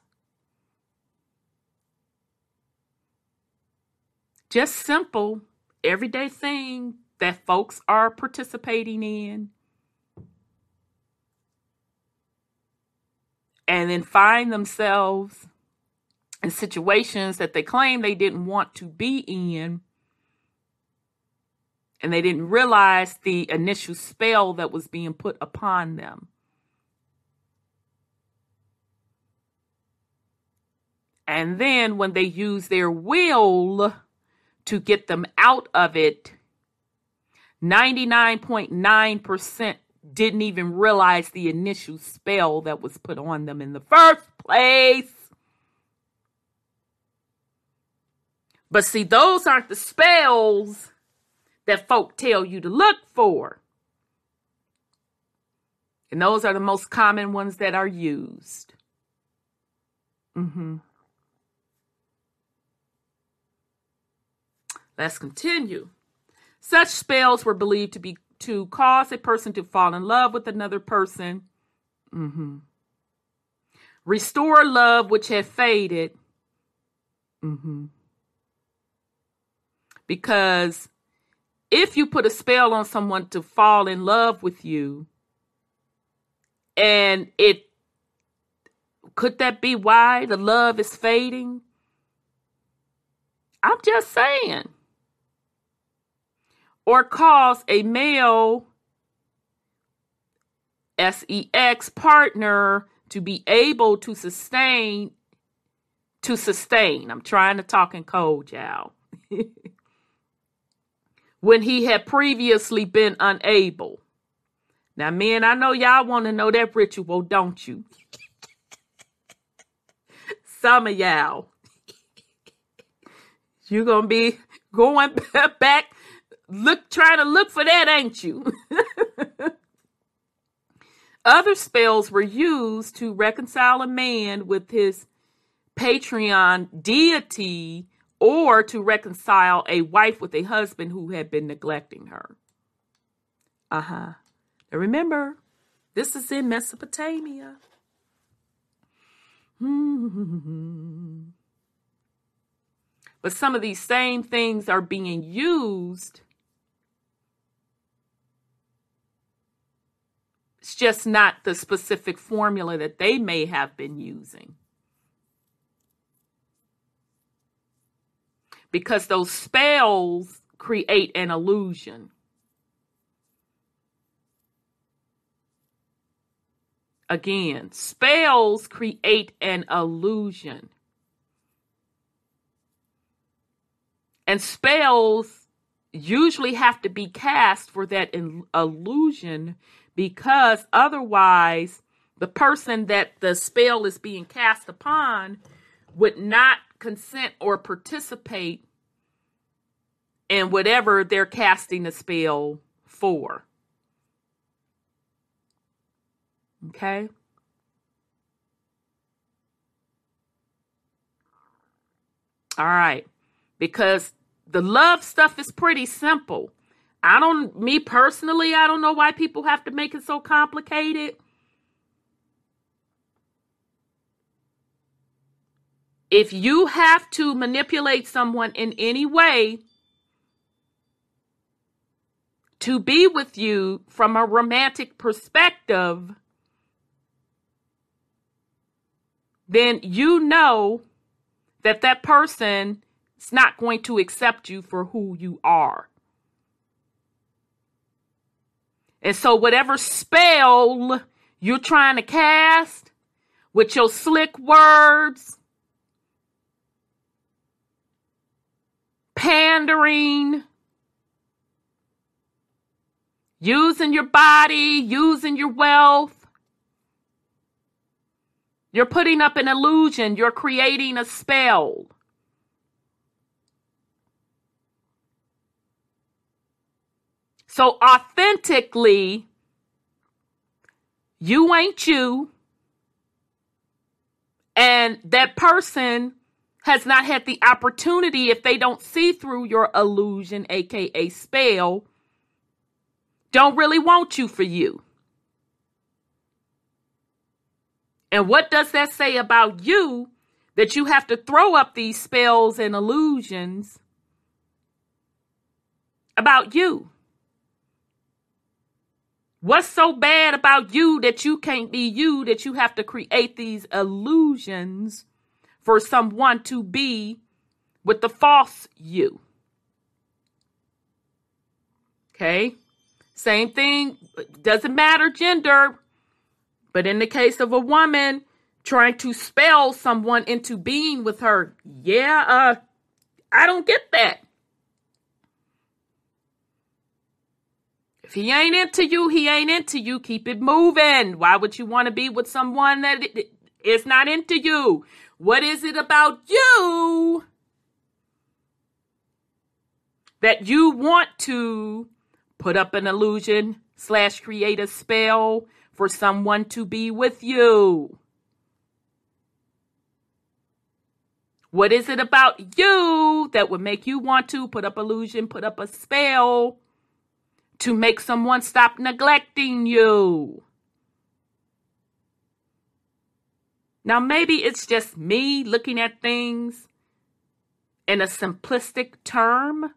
Just simple, everyday thing that folks are participating in. And then find themselves in situations that they claim they didn't want to be in. And they didn't realize the initial spell that was being put upon them. And then when they use their will to get them out of it, 99.9% didn't even realize the initial spell that was put on them in the first place. But see, those aren't the spells that folk tell you to look for. And those are the most common ones that are used. Mm-hmm. Let's continue. Such spells were believed to be to cause a person to fall in love with another person. Mm-hmm. Restore love which had faded. Mm-hmm. Because if you put a spell on someone to fall in love with you, and it could that be why the love is fading? I'm just saying. Or cause a male sex partner to be able to sustain to sustain. I'm trying to talk in code, y'all. when he had previously been unable. Now, men, I know y'all want to know that ritual, don't you? Some of y'all. You're to be going back, look, trying to look for that, ain't you? Other spells were used to reconcile a man with his patron deity or to reconcile a wife with a husband who had been neglecting her. Uh huh. Now remember, this is in Mesopotamia. but some of these same things are being used. It's just not the specific formula that they may have been using. because those spells create an illusion. Again, spells create an illusion. And spells usually have to be cast for that illusion because otherwise, the person that the spell is being cast upon would not consent or participate in whatever they're casting the spell for. Okay? All right. Because the love stuff is pretty simple. I don't, me personally, I don't know why people have to make it so complicated. If you have to manipulate someone in any way to be with you from a romantic perspective, then you know that that person is not going to accept you for who you are. And so, whatever spell you're trying to cast with your slick words, pandering, using your body, using your wealth. You're putting up an illusion, you're creating a spell. So, authentically, you ain't you, and that person has not had the opportunity, if they don't see through your illusion, aka spell, don't really want you for you. And what does that say about you that you have to throw up these spells and illusions about you? What's so bad about you that you can't be you that you have to create these illusions for someone to be with the false you. Okay? Same thing, doesn't matter gender, but in the case of a woman trying to spell someone into being with her, yeah, uh, I don't get that. If he ain't into you, he ain't into you. Keep it moving. Why would you want to be with someone that is not into you? What is it about you that you want to put up an illusion slash create a spell for someone to be with you? What is it about you that would make you want to put up illusion, put up a spell to make someone stop neglecting you? Now, maybe it's just me looking at things in a simplistic term,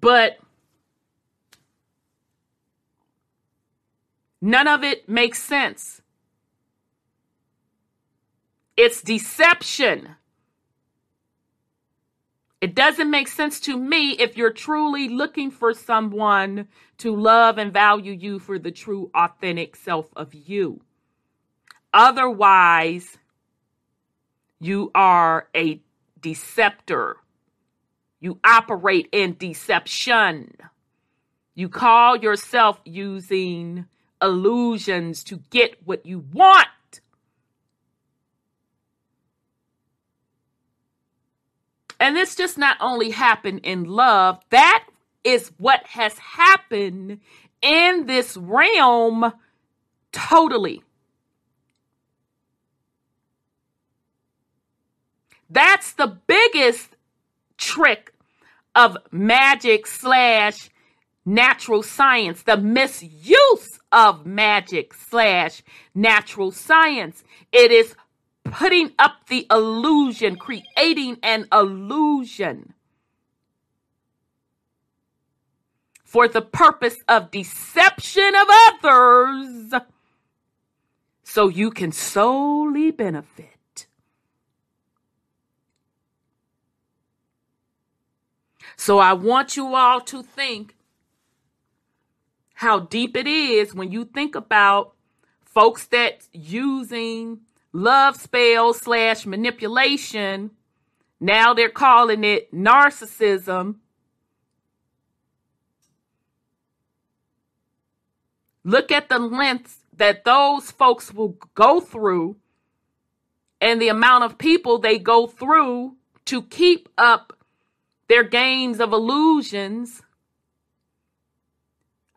but none of it makes sense. It's deception. It doesn't make sense to me if you're truly looking for someone to love and value you for the true, authentic self of you. Otherwise, you are a deceptor. You operate in deception. You call yourself using illusions to get what you want. And this just not only happened in love, that is what has happened in this realm totally. That's the biggest trick of magic slash natural science, the misuse of magic slash natural science. It is putting up the illusion, creating an illusion for the purpose of deception of others so you can solely benefit. So I want you all to think how deep it is when you think about folks that using love spell slash manipulation. Now they're calling it narcissism. Look at the lengths that those folks will go through and the amount of people they go through to keep up their games of illusions.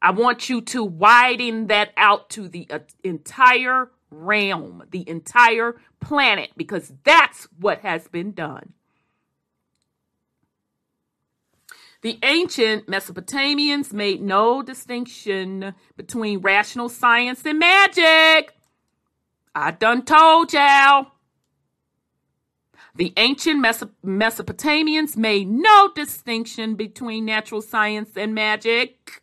I want you to widen that out to the uh, entire realm, the entire planet, because that's what has been done. The ancient Mesopotamians made no distinction between rational science and magic. I done told y'all. The ancient Mesopotamians made no distinction between natural science and magic.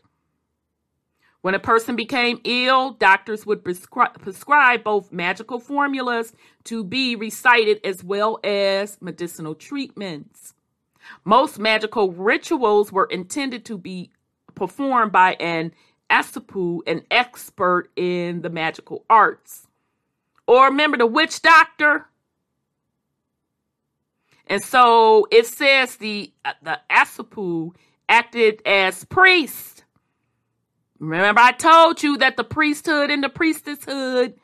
When a person became ill, doctors would prescri- prescribe both magical formulas to be recited as well as medicinal treatments. Most magical rituals were intended to be performed by an asipu, an expert in the magical arts. Or remember the witch doctor? And so it says the uh, the asipu acted as priests Remember, I told you that the priesthood and the priestesshood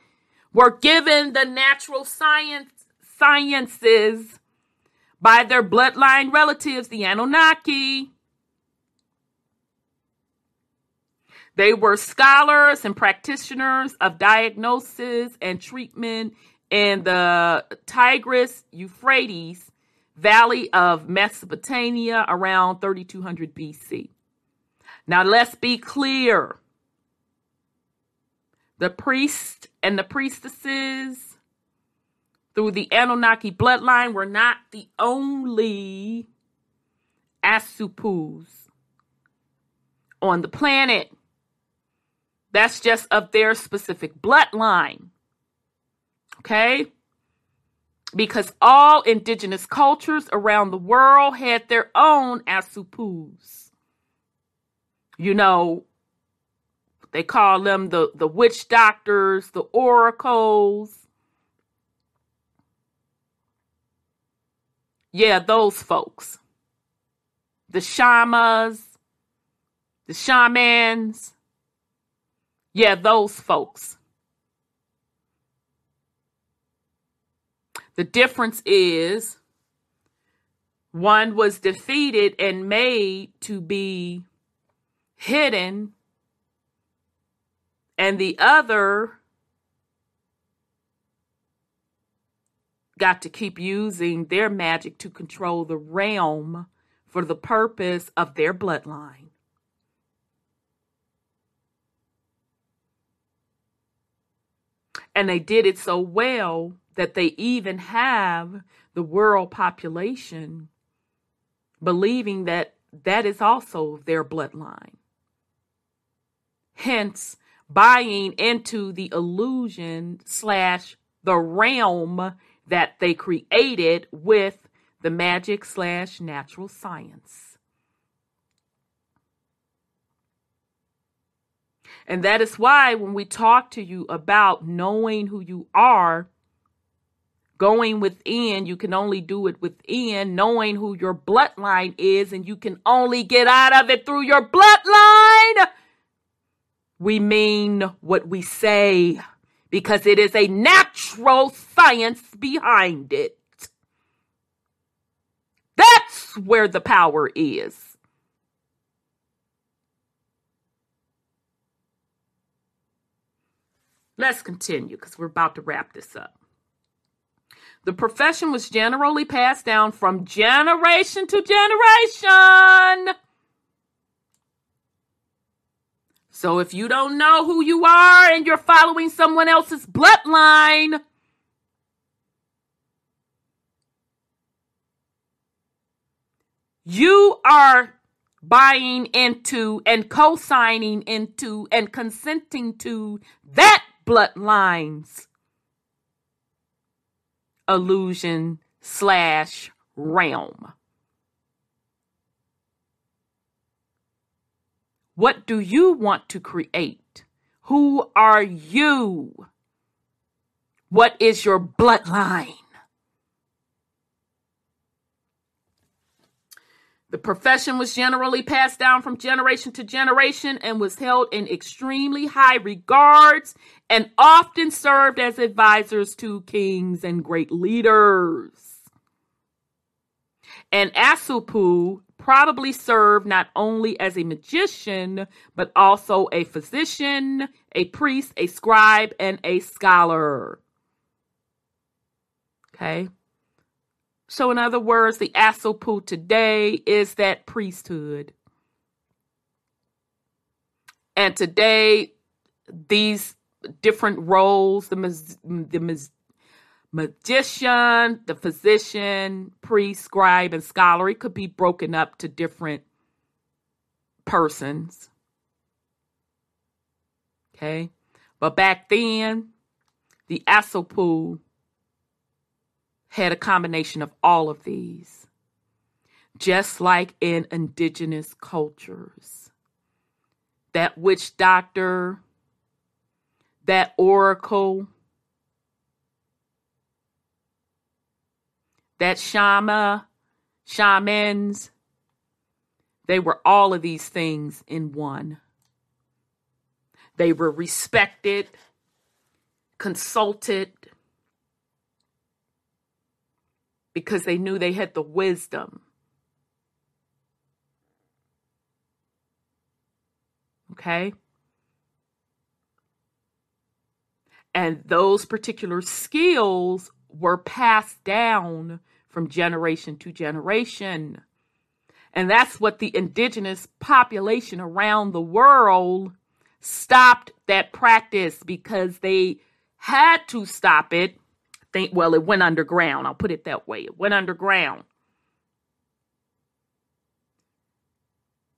were given the natural science sciences by their bloodline relatives, the Anunnaki. They were scholars and practitioners of diagnosis and treatment in the Tigris Euphrates Valley of Mesopotamia around 3200 BC. Now let's be clear. The priests and the priestesses through the Anunnaki bloodline were not the only Asupus on the planet. That's just of their specific bloodline. Okay? Because all indigenous cultures around the world had their own Asupus you know, they call them the, the witch doctors, the oracles. Yeah, those folks. The shamas, the shamans. Yeah, those folks. The difference is one was defeated and made to be hidden, and the other got to keep using their magic to control the realm for the purpose of their bloodline. And they did it so well that they even have the world population believing that that is also their bloodline hence buying into the illusion slash the realm that they created with the magic slash natural science. And that is why when we talk to you about knowing who you are, going within, you can only do it within, knowing who your bloodline is, and you can only get out of it through your bloodline. We mean what we say because it is a natural science behind it. That's where the power is. Let's continue because we're about to wrap this up. The profession was generally passed down from generation to generation. So if you don't know who you are and you're following someone else's bloodline, you are buying into and co signing into and consenting to that bloodline's illusion slash realm. What do you want to create? Who are you? What is your bloodline? The profession was generally passed down from generation to generation and was held in extremely high regards and often served as advisors to kings and great leaders. And Asupu probably served not only as a magician, but also a physician, a priest, a scribe, and a scholar. Okay. So, in other words, the Asopu today is that priesthood. And today, these different roles the, the magician, the physician, priest, scribe, and scholar it could be broken up to different persons. Okay. But back then, the Asopu had a combination of all of these, just like in indigenous cultures. That witch doctor, that oracle, that shama, shamans, they were all of these things in one. They were respected, consulted, because they knew they had the wisdom. Okay? And those particular skills were passed down from generation to generation. And that's what the indigenous population around the world stopped that practice because they had to stop it think, well, it went underground. I'll put it that way. It went underground.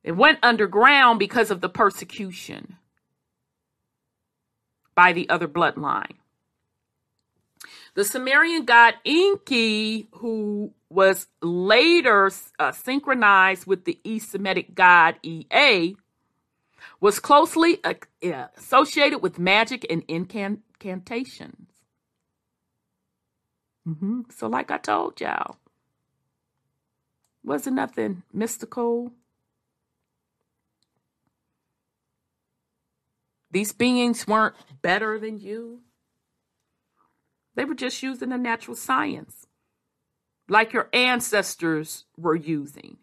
It went underground because of the persecution by the other bloodline. The Sumerian god Enki, who was later uh, synchronized with the East Semitic god Ea, was closely uh, associated with magic and incantations. Mm-hmm. So, like I told y'all, wasn't nothing mystical. These beings weren't better than you. They were just using the natural science, like your ancestors were using.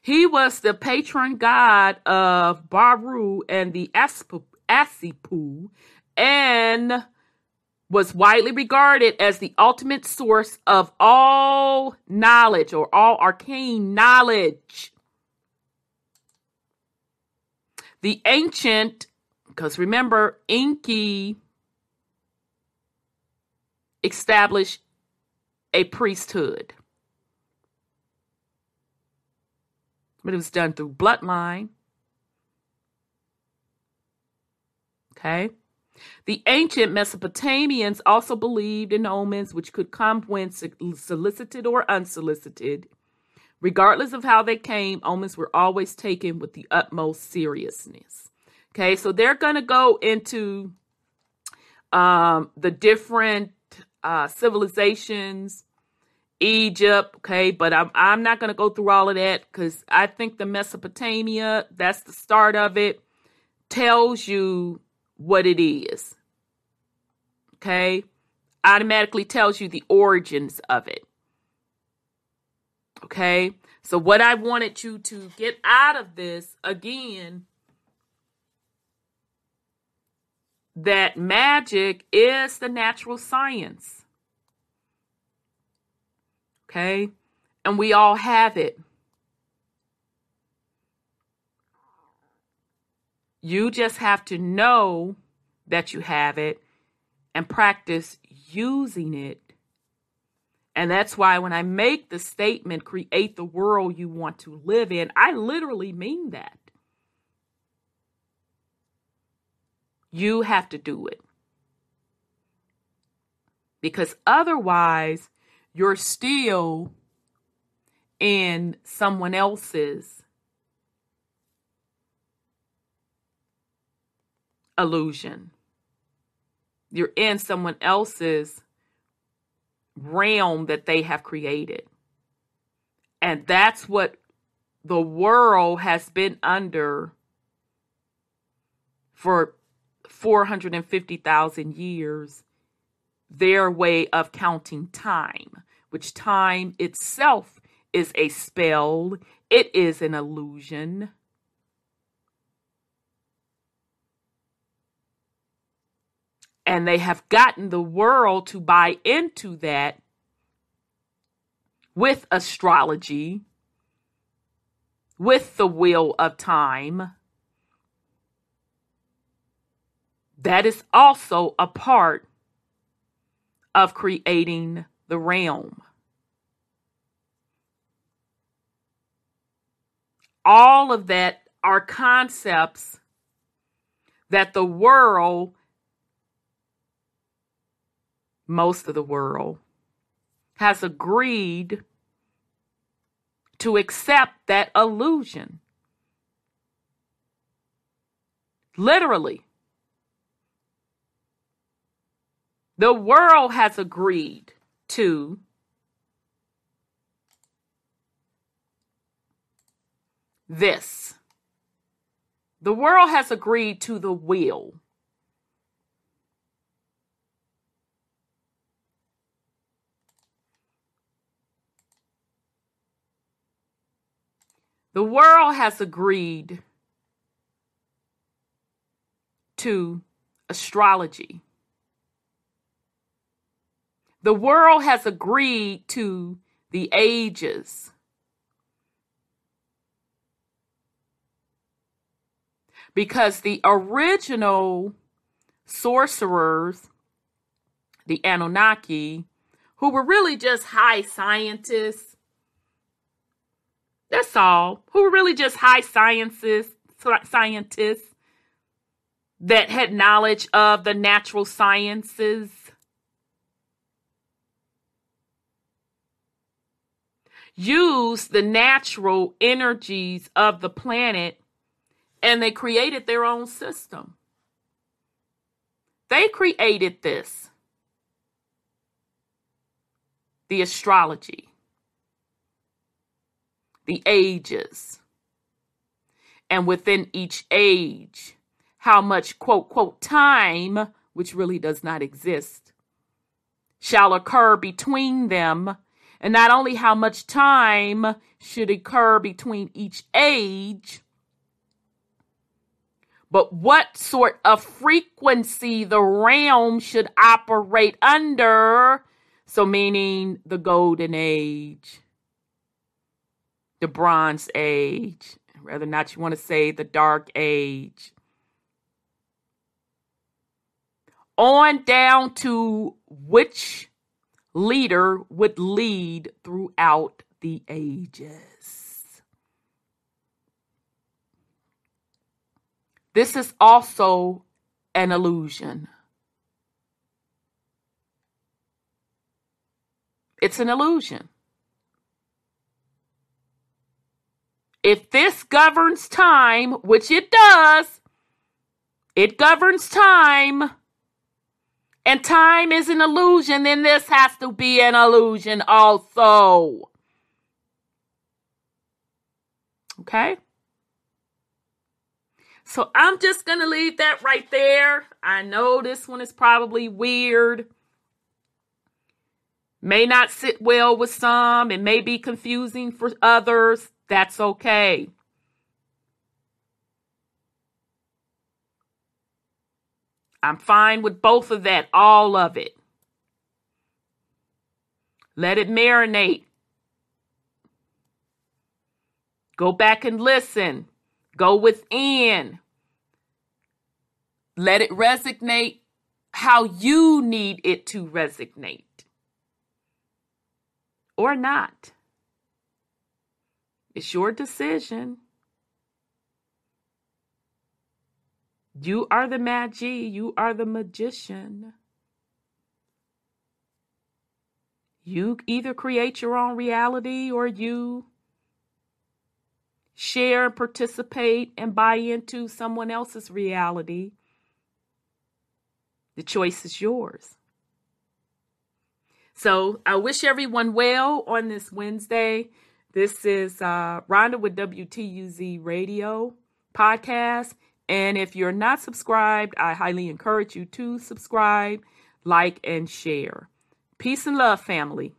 He was the patron god of Baru and the Asipu and was widely regarded as the ultimate source of all knowledge or all arcane knowledge. The ancient, because remember, Enki established a priesthood. But it was done through bloodline. Okay. The ancient Mesopotamians also believed in omens which could come when solicited or unsolicited. Regardless of how they came, omens were always taken with the utmost seriousness. Okay, so they're going to go into um, the different uh, civilizations, Egypt. Okay, but I'm I'm not going to go through all of that because I think the Mesopotamia, that's the start of it, tells you what it is. Okay, automatically tells you the origins of it. Okay, so what I wanted you to get out of this again that magic is the natural science. Okay? And we all have it. You just have to know that you have it and practice using it. And that's why when I make the statement, create the world you want to live in, I literally mean that. You have to do it. Because otherwise, you're still in someone else's illusion. You're in someone else's realm that they have created. And that's what the world has been under for 450,000 years their way of counting time, which time itself is a spell, it is an illusion. And they have gotten the world to buy into that with astrology, with the wheel of time That is also a part of creating the realm. All of that are concepts that the world, most of the world, has agreed to accept that illusion. Literally. The world has agreed to this. The world has agreed to the will. The world has agreed to astrology. The world has agreed to the ages. Because the original sorcerers, the Anunnaki, who were really just high scientists, that's all, who were really just high scientists, scientists that had knowledge of the natural sciences use the natural energies of the planet and they created their own system. They created this. The astrology, the ages, and within each age, how much quote, quote, time, which really does not exist, shall occur between them and not only how much time should occur between each age, but what sort of frequency the realm should operate under. So, meaning the golden age, the bronze age, rather not you want to say the dark age, on down to which leader would lead throughout the ages. This is also an illusion. It's an illusion. If this governs time, which it does, it governs time, and time is an illusion, then this has to be an illusion also. Okay? So I'm just going to leave that right there. I know this one is probably weird. May not sit well with some. It may be confusing for others. That's okay. I'm fine with both of that, all of it. Let it marinate. Go back and listen. Go within. Let it resonate how you need it to resonate or not. It's your decision. You are the magi, you are the magician. You either create your own reality or you share, participate, and buy into someone else's reality. The choice is yours. So I wish everyone well on this Wednesday. This is uh, Rhonda with WTUZ Radio podcast. And if you're not subscribed, I highly encourage you to subscribe, like, and share. Peace and love, family.